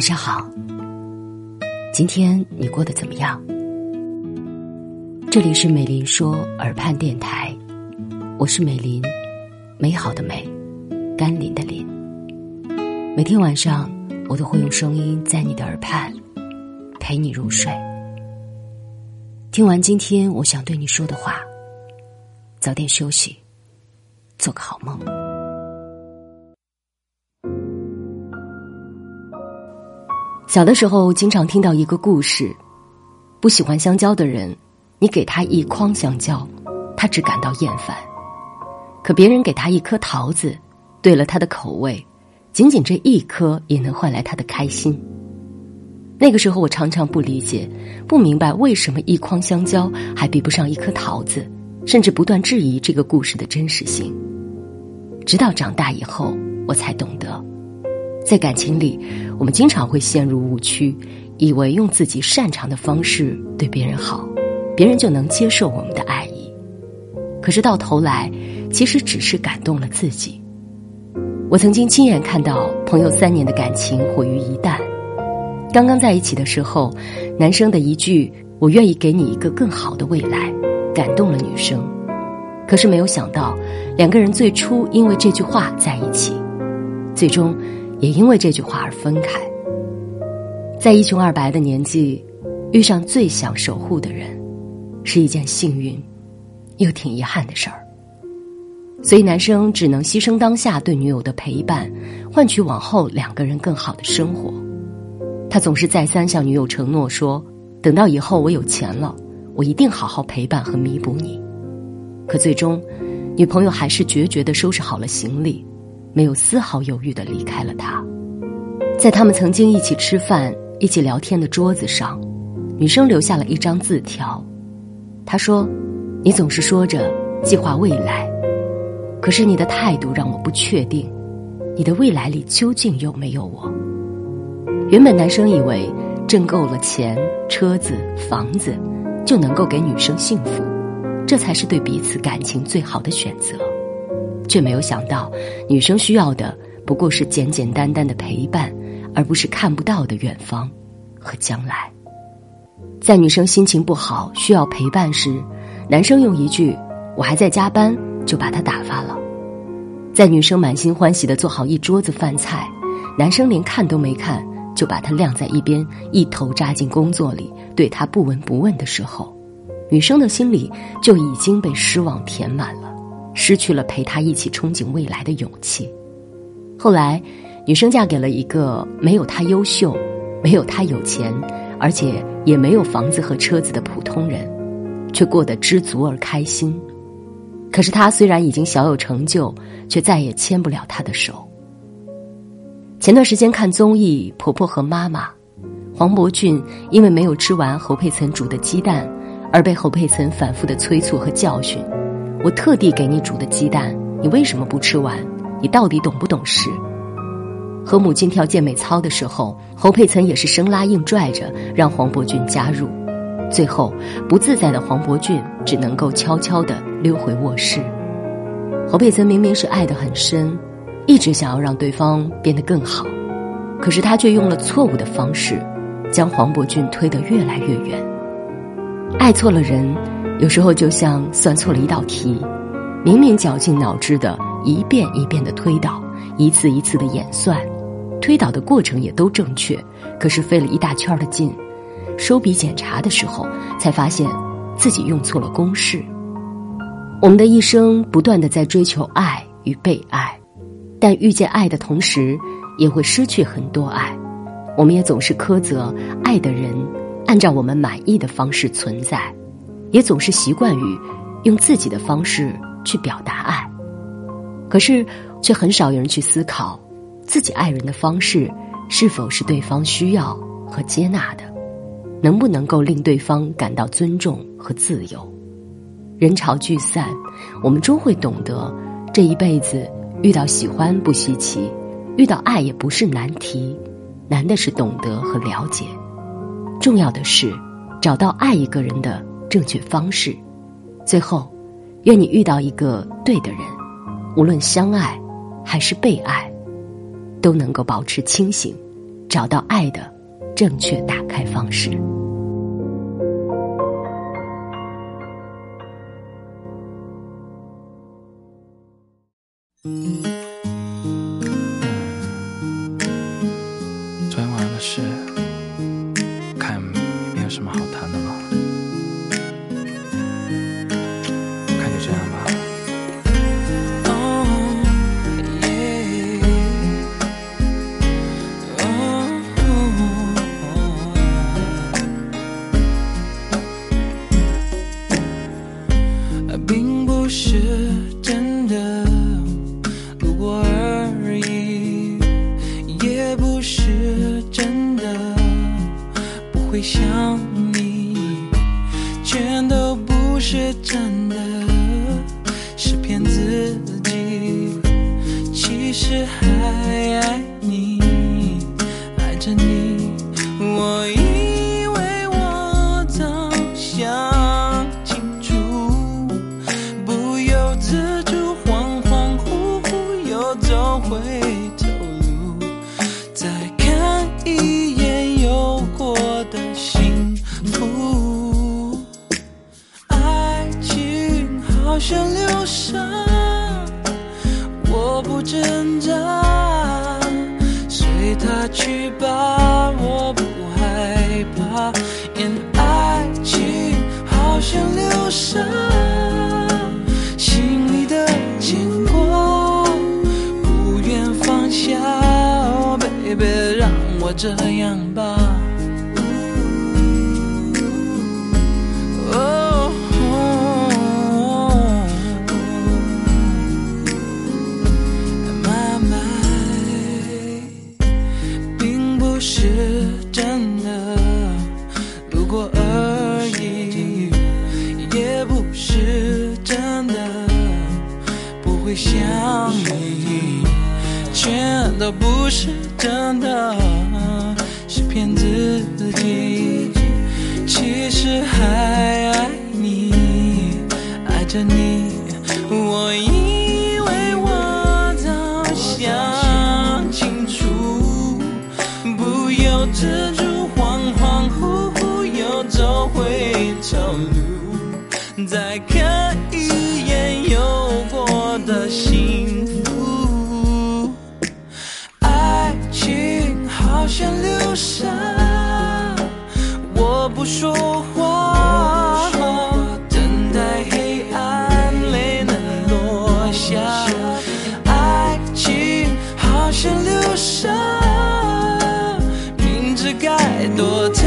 晚上好，今天你过得怎么样？这里是美林说耳畔电台，我是美林，美好的美，甘霖的霖。每天晚上，我都会用声音在你的耳畔陪你入睡。听完今天我想对你说的话，早点休息，做个好梦。小的时候，经常听到一个故事：不喜欢香蕉的人，你给他一筐香蕉，他只感到厌烦；可别人给他一颗桃子，对了他的口味，仅仅这一颗也能换来他的开心。那个时候，我常常不理解，不明白为什么一筐香蕉还比不上一颗桃子，甚至不断质疑这个故事的真实性。直到长大以后，我才懂得。在感情里，我们经常会陷入误区，以为用自己擅长的方式对别人好，别人就能接受我们的爱意。可是到头来，其实只是感动了自己。我曾经亲眼看到朋友三年的感情毁于一旦。刚刚在一起的时候，男生的一句“我愿意给你一个更好的未来”，感动了女生。可是没有想到，两个人最初因为这句话在一起，最终。也因为这句话而分开。在一穷二白的年纪，遇上最想守护的人，是一件幸运，又挺遗憾的事儿。所以男生只能牺牲当下对女友的陪伴，换取往后两个人更好的生活。他总是再三向女友承诺说：“等到以后我有钱了，我一定好好陪伴和弥补你。”可最终，女朋友还是决绝的收拾好了行李。没有丝毫犹豫的离开了他，在他们曾经一起吃饭、一起聊天的桌子上，女生留下了一张字条。她说：“你总是说着计划未来，可是你的态度让我不确定，你的未来里究竟有没有我？”原本男生以为挣够了钱、车子、房子，就能够给女生幸福，这才是对彼此感情最好的选择。却没有想到，女生需要的不过是简简单单的陪伴，而不是看不到的远方和将来。在女生心情不好需要陪伴时，男生用一句“我还在加班”就把她打发了；在女生满心欢喜的做好一桌子饭菜，男生连看都没看就把她晾在一边，一头扎进工作里，对她不闻不问的时候，女生的心里就已经被失望填满了。失去了陪他一起憧憬未来的勇气。后来，女生嫁给了一个没有他优秀、没有他有钱，而且也没有房子和车子的普通人，却过得知足而开心。可是他虽然已经小有成就，却再也牵不了她的手。前段时间看综艺《婆婆和妈妈》，黄渤俊因为没有吃完侯佩岑煮的鸡蛋，而被侯佩岑反复的催促和教训。我特地给你煮的鸡蛋，你为什么不吃完？你到底懂不懂事？和母亲跳健美操的时候，侯佩岑也是生拉硬拽着让黄伯俊加入，最后不自在的黄伯俊只能够悄悄地溜回卧室。侯佩岑明明是爱得很深，一直想要让对方变得更好，可是他却用了错误的方式，将黄伯俊推得越来越远。爱错了人。有时候就像算错了一道题，明明绞尽脑汁的一遍一遍的推导，一次一次的演算，推导的过程也都正确，可是费了一大圈的劲，收笔检查的时候才发现自己用错了公式。我们的一生不断的在追求爱与被爱，但遇见爱的同时，也会失去很多爱。我们也总是苛责爱的人按照我们满意的方式存在。也总是习惯于用自己的方式去表达爱，可是却很少有人去思考自己爱人的方式是否是对方需要和接纳的，能不能够令对方感到尊重和自由。人潮聚散，我们终会懂得，这一辈子遇到喜欢不稀奇，遇到爱也不是难题，难的是懂得和了解。重要的是找到爱一个人的。正确方式，最后，愿你遇到一个对的人，无论相爱还是被爱，都能够保持清醒，找到爱的正确打开方式。并不是真的路过而已，也不是真的不会想你，全都不是真的，是骗自己。其实还爱你，爱着你，我流沙，我不挣扎，随它去吧，我不害怕。因爱情好像流沙。心里的牵挂，不愿放下，oh baby，让我这样会想你，全都不是真的，是骗自己。其实还爱你，爱着你，我以为我早想清楚，不由自主，恍恍惚惚又走回头路，再看 minutos.